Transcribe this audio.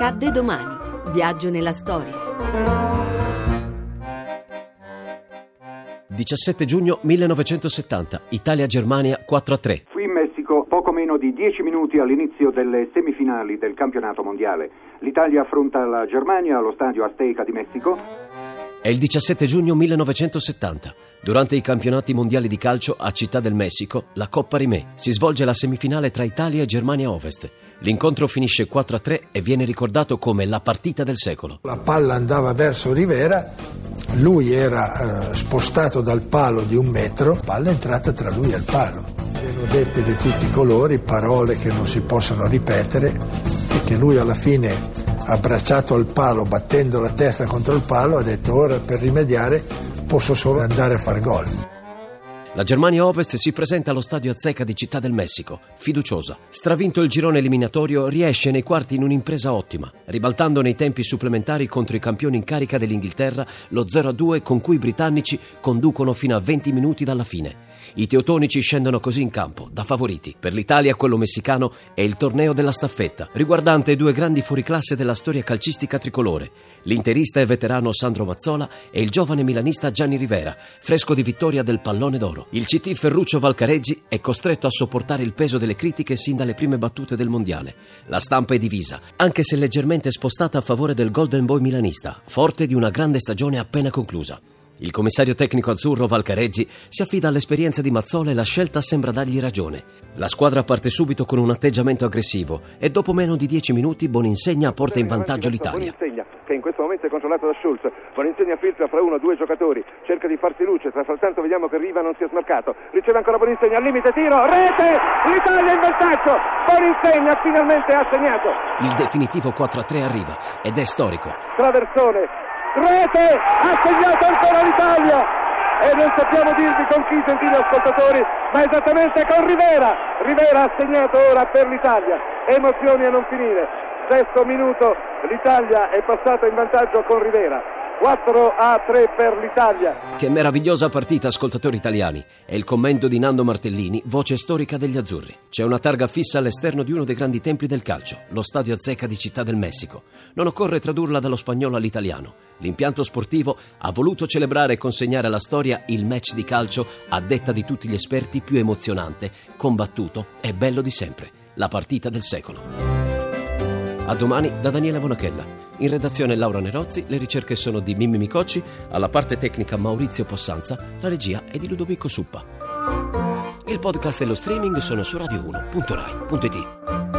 Accadde domani. Viaggio nella storia. 17 giugno 1970, Italia-Germania 4-3. Qui in Messico, poco meno di 10 minuti all'inizio delle semifinali del campionato mondiale. L'Italia affronta la Germania allo stadio Azteca di Messico. È il 17 giugno 1970. Durante i campionati mondiali di calcio a Città del Messico, la Coppa Rimè, si svolge la semifinale tra Italia e Germania Ovest. L'incontro finisce 4-3 e viene ricordato come la partita del secolo. La palla andava verso Rivera, lui era eh, spostato dal palo di un metro, la palla è entrata tra lui e il palo. Erano dette di tutti i colori, parole che non si possono ripetere e che lui alla fine abbracciato al palo, battendo la testa contro il palo, ha detto ora per rimediare posso solo andare a far gol. La Germania Ovest si presenta allo stadio Azteca di Città del Messico, fiduciosa. Stravinto il girone eliminatorio, riesce nei quarti in un'impresa ottima, ribaltando nei tempi supplementari contro i campioni in carica dell'Inghilterra lo 0-2 con cui i britannici conducono fino a 20 minuti dalla fine. I teutonici scendono così in campo, da favoriti. Per l'Italia quello messicano è il torneo della staffetta, riguardante due grandi fuoriclasse della storia calcistica tricolore, l'interista e veterano Sandro Mazzola e il giovane milanista Gianni Rivera, fresco di vittoria del pallone d'oro. Il CT Ferruccio Valcareggi è costretto a sopportare il peso delle critiche sin dalle prime battute del mondiale. La stampa è divisa, anche se leggermente spostata a favore del Golden Boy milanista, forte di una grande stagione appena conclusa. Il commissario tecnico azzurro Valcareggi si affida all'esperienza di Mazzola e la scelta sembra dargli ragione. La squadra parte subito con un atteggiamento aggressivo e dopo meno di dieci minuti Boninsegna porta in vantaggio l'Italia. Che in questo momento è controllato da Schulz. Boninsegna filtra fra uno o due giocatori, cerca di farsi luce, tra soltanto vediamo che Riva non si è smarcato. Riceve ancora Boninsegna al limite, tiro, rete! L'Italia in vantaggio! Boninsegna finalmente ha segnato! Il definitivo 4-3 arriva ed è storico. Traversone, rete ha segnato ancora l'Italia. E non sappiamo dirvi con chi gentili ascoltatori ma esattamente con Rivera. Rivera ha segnato ora per l'Italia. Emozioni a non finire. Sesto minuto l'Italia è passata in vantaggio con Rivera 4 a 3 per l'Italia. Che meravigliosa partita, ascoltatori italiani. È il commento di Nando Martellini, voce storica degli azzurri. C'è una targa fissa all'esterno di uno dei grandi templi del calcio, lo Stadio Azteca di Città del Messico. Non occorre tradurla dallo spagnolo all'italiano. L'impianto sportivo ha voluto celebrare e consegnare alla storia il match di calcio a detta di tutti gli esperti più emozionante, combattuto e bello di sempre. La partita del secolo. A domani da Daniela Bonachella. In redazione Laura Nerozzi, le ricerche sono di Mimmi Micocci, alla parte tecnica Maurizio Possanza, la regia è di Ludovico Suppa. Il podcast e lo streaming sono su radio1.rai.it.